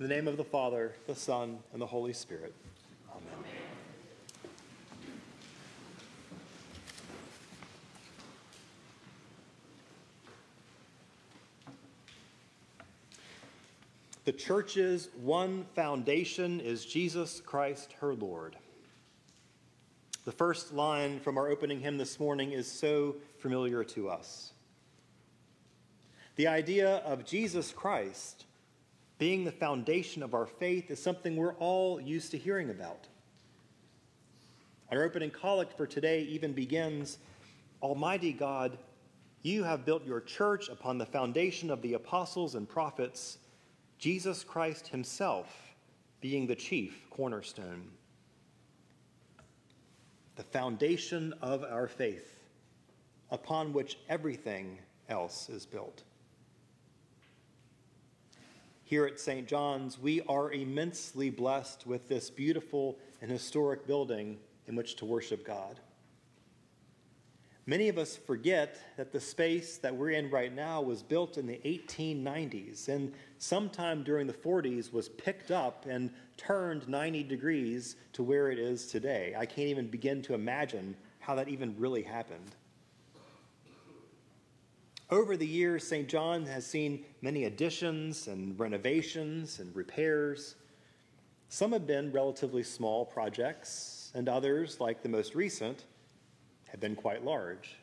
In the name of the Father, the Son, and the Holy Spirit. Amen. The church's one foundation is Jesus Christ, her Lord. The first line from our opening hymn this morning is so familiar to us. The idea of Jesus Christ being the foundation of our faith is something we're all used to hearing about. Our opening collect for today even begins Almighty God, you have built your church upon the foundation of the apostles and prophets, Jesus Christ Himself being the chief cornerstone. The foundation of our faith, upon which everything else is built. Here at St. John's, we are immensely blessed with this beautiful and historic building in which to worship God. Many of us forget that the space that we're in right now was built in the 1890s and sometime during the 40s was picked up and turned 90 degrees to where it is today. I can't even begin to imagine how that even really happened. Over the years, St. John has seen many additions and renovations and repairs. Some have been relatively small projects, and others, like the most recent, have been quite large.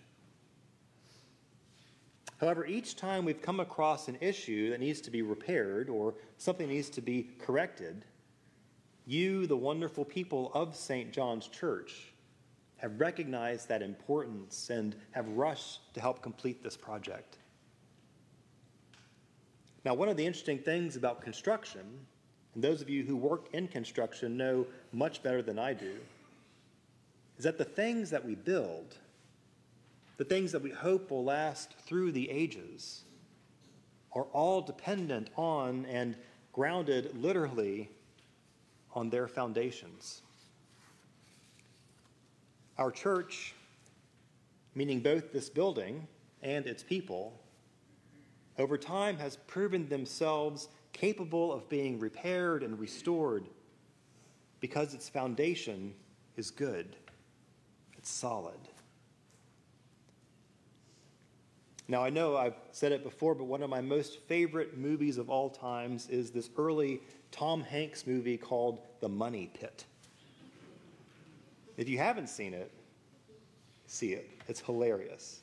However, each time we've come across an issue that needs to be repaired or something needs to be corrected, you, the wonderful people of St. John's Church, have recognized that importance and have rushed to help complete this project. Now, one of the interesting things about construction, and those of you who work in construction know much better than I do, is that the things that we build, the things that we hope will last through the ages, are all dependent on and grounded literally on their foundations. Our church, meaning both this building and its people, over time has proven themselves capable of being repaired and restored because its foundation is good, it's solid. Now, I know I've said it before, but one of my most favorite movies of all times is this early Tom Hanks movie called The Money Pit. If you haven't seen it, see it. It's hilarious.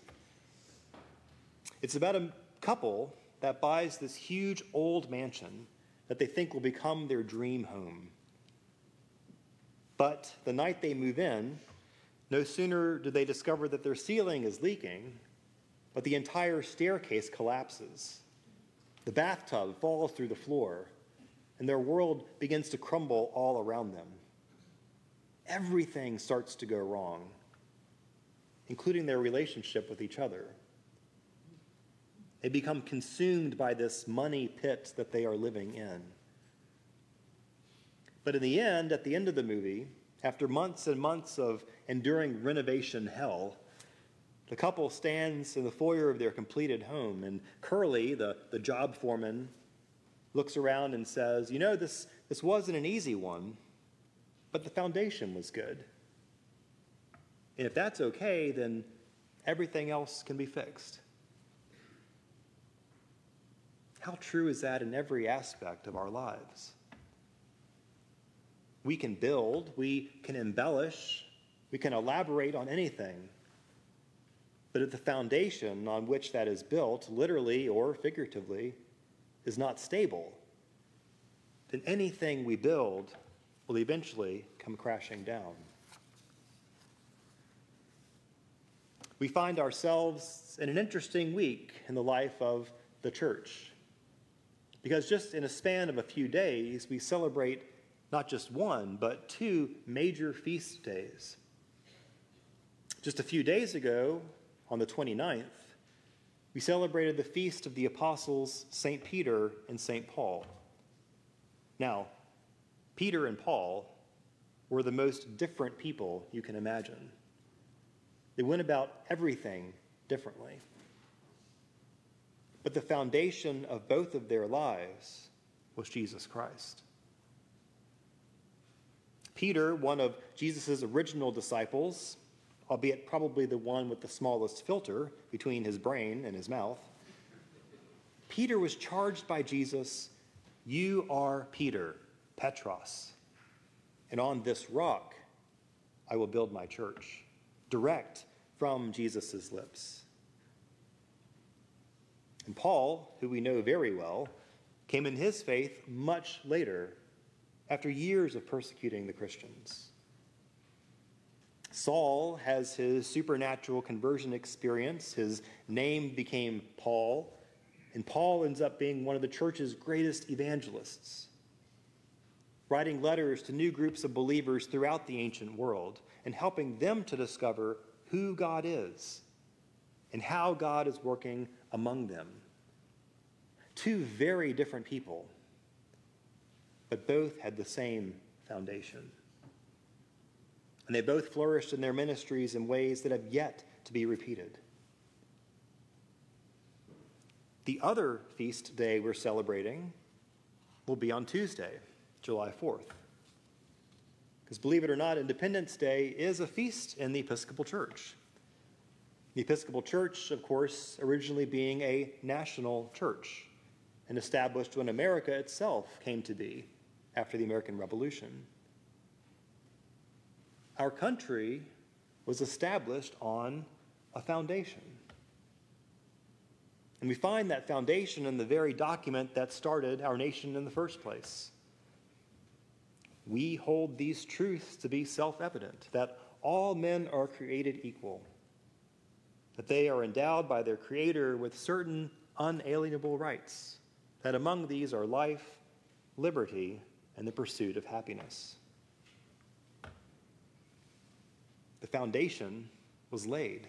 It's about a couple that buys this huge old mansion that they think will become their dream home. But the night they move in, no sooner do they discover that their ceiling is leaking, but the entire staircase collapses. The bathtub falls through the floor, and their world begins to crumble all around them everything starts to go wrong, including their relationship with each other. They become consumed by this money pit that they are living in. But in the end, at the end of the movie, after months and months of enduring renovation hell, the couple stands in the foyer of their completed home, and Curly, the, the job foreman, looks around and says, You know, this, this wasn't an easy one but the foundation was good. And if that's okay, then everything else can be fixed. How true is that in every aspect of our lives? We can build, we can embellish, we can elaborate on anything. But if the foundation on which that is built, literally or figuratively, is not stable, then anything we build will eventually come crashing down. We find ourselves in an interesting week in the life of the church. Because just in a span of a few days, we celebrate not just one, but two major feast days. Just a few days ago, on the 29th, we celebrated the feast of the apostles St. Peter and St. Paul. Now, Peter and Paul were the most different people you can imagine. They went about everything differently. But the foundation of both of their lives was Jesus Christ. Peter, one of Jesus' original disciples, albeit probably the one with the smallest filter between his brain and his mouth, Peter was charged by Jesus, You are Peter, Petros, and on this rock I will build my church. Direct from Jesus' lips. And Paul, who we know very well, came in his faith much later, after years of persecuting the Christians. Saul has his supernatural conversion experience. His name became Paul, and Paul ends up being one of the church's greatest evangelists, writing letters to new groups of believers throughout the ancient world and helping them to discover who God is and how God is working among them. Two very different people, but both had the same foundation. And they both flourished in their ministries in ways that have yet to be repeated. The other feast day we're celebrating will be on Tuesday, July 4th. Because believe it or not, Independence Day is a feast in the Episcopal Church. The Episcopal Church, of course, originally being a national church and established when America itself came to be after the American Revolution. Our country was established on a foundation. And we find that foundation in the very document that started our nation in the first place. We hold these truths to be self evident that all men are created equal, that they are endowed by their Creator with certain unalienable rights, that among these are life, liberty, and the pursuit of happiness. The foundation was laid.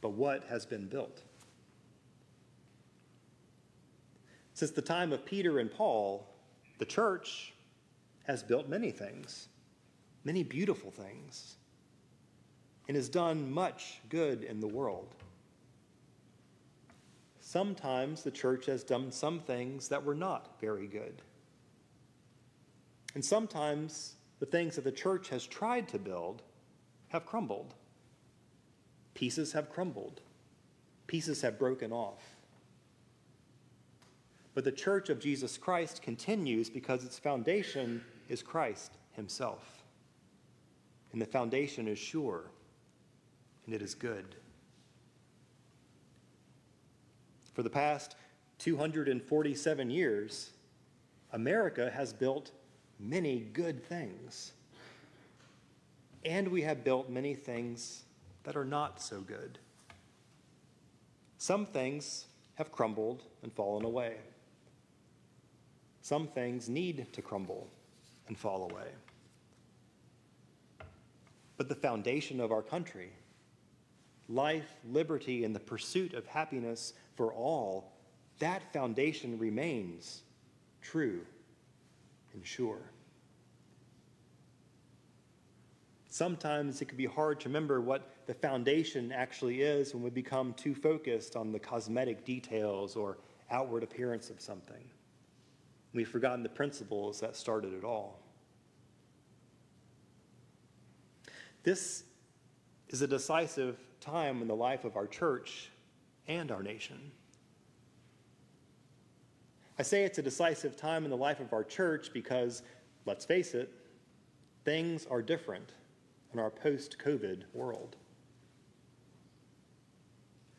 But what has been built? Since the time of Peter and Paul, the church has built many things, many beautiful things, and has done much good in the world. Sometimes the church has done some things that were not very good. And sometimes the things that the church has tried to build have crumbled. Pieces have crumbled, pieces have broken off. But the church of Jesus Christ continues because its foundation is Christ Himself. And the foundation is sure and it is good. For the past 247 years, America has built many good things. And we have built many things that are not so good. Some things have crumbled and fallen away. Some things need to crumble and fall away. But the foundation of our country, life, liberty, and the pursuit of happiness for all, that foundation remains true and sure. Sometimes it can be hard to remember what the foundation actually is when we become too focused on the cosmetic details or outward appearance of something. We've forgotten the principles that started it all. This is a decisive time in the life of our church and our nation. I say it's a decisive time in the life of our church because, let's face it, things are different in our post COVID world.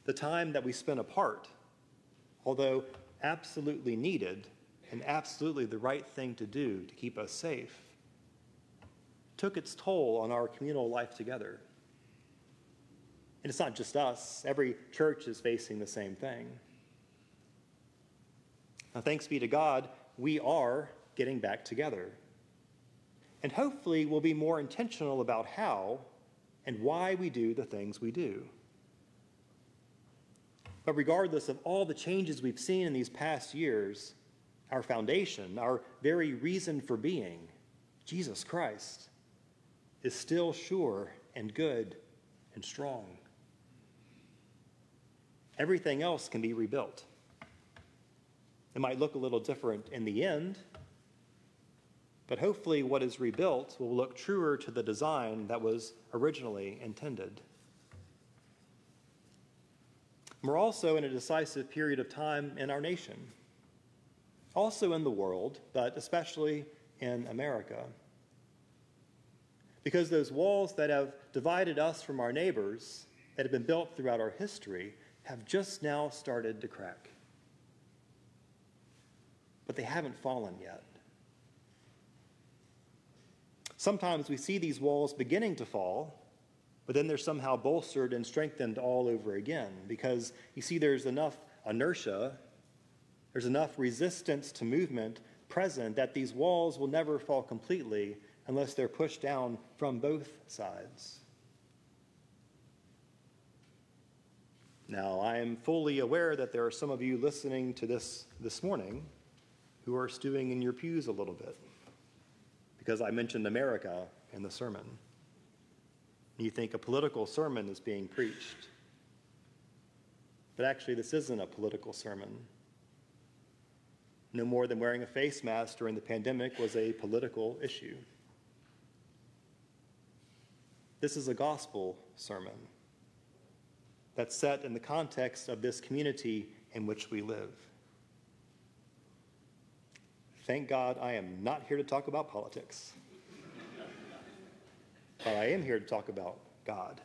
The time that we spent apart, although absolutely needed and absolutely the right thing to do to keep us safe, took its toll on our communal life together. And it's not just us, every church is facing the same thing. Now, thanks be to God, we are getting back together. And hopefully, we'll be more intentional about how and why we do the things we do. But regardless of all the changes we've seen in these past years, our foundation, our very reason for being, Jesus Christ, is still sure and good and strong. Everything else can be rebuilt. It might look a little different in the end, but hopefully, what is rebuilt will look truer to the design that was originally intended. We're also in a decisive period of time in our nation, also in the world, but especially in America. Because those walls that have divided us from our neighbors, that have been built throughout our history, have just now started to crack. But they haven't fallen yet. Sometimes we see these walls beginning to fall, but then they're somehow bolstered and strengthened all over again because you see, there's enough inertia, there's enough resistance to movement present that these walls will never fall completely unless they're pushed down from both sides. Now, I am fully aware that there are some of you listening to this this morning who are stewing in your pews a little bit because I mentioned America in the sermon. You think a political sermon is being preached. But actually, this isn't a political sermon. No more than wearing a face mask during the pandemic was a political issue. This is a gospel sermon that's set in the context of this community in which we live. Thank God I am not here to talk about politics, but I am here to talk about God.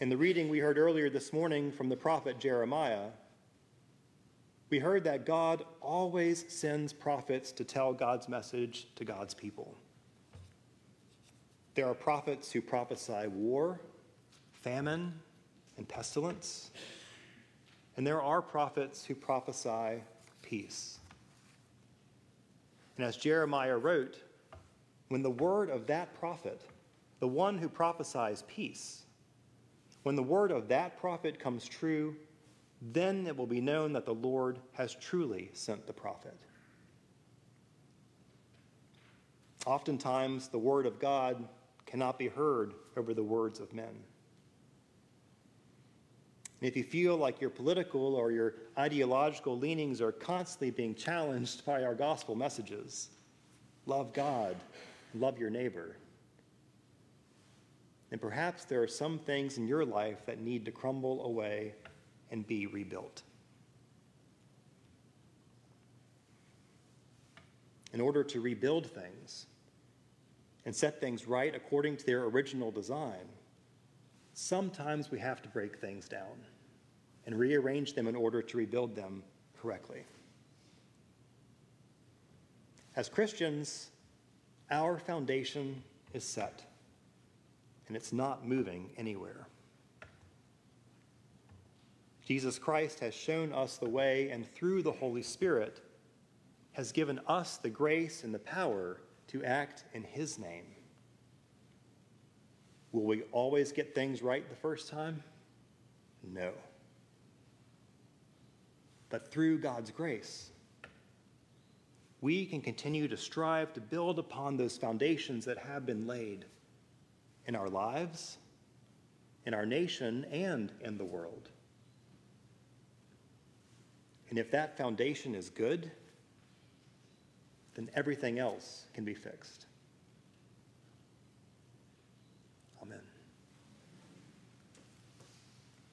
In the reading we heard earlier this morning from the prophet Jeremiah, we heard that God always sends prophets to tell God's message to God's people. There are prophets who prophesy war, famine, and pestilence. And there are prophets who prophesy peace. And as Jeremiah wrote, when the word of that prophet, the one who prophesies peace, when the word of that prophet comes true, then it will be known that the Lord has truly sent the prophet. Oftentimes, the word of God cannot be heard over the words of men. And if you feel like your political or your ideological leanings are constantly being challenged by our gospel messages, love God, love your neighbor. And perhaps there are some things in your life that need to crumble away and be rebuilt. In order to rebuild things and set things right according to their original design, sometimes we have to break things down and rearrange them in order to rebuild them correctly. As Christians, our foundation is set, and it's not moving anywhere. Jesus Christ has shown us the way, and through the Holy Spirit, has given us the grace and the power to act in His name. Will we always get things right the first time? No but through God's grace, we can continue to strive to build upon those foundations that have been laid in our lives, in our nation, and in the world. And if that foundation is good, then everything else can be fixed.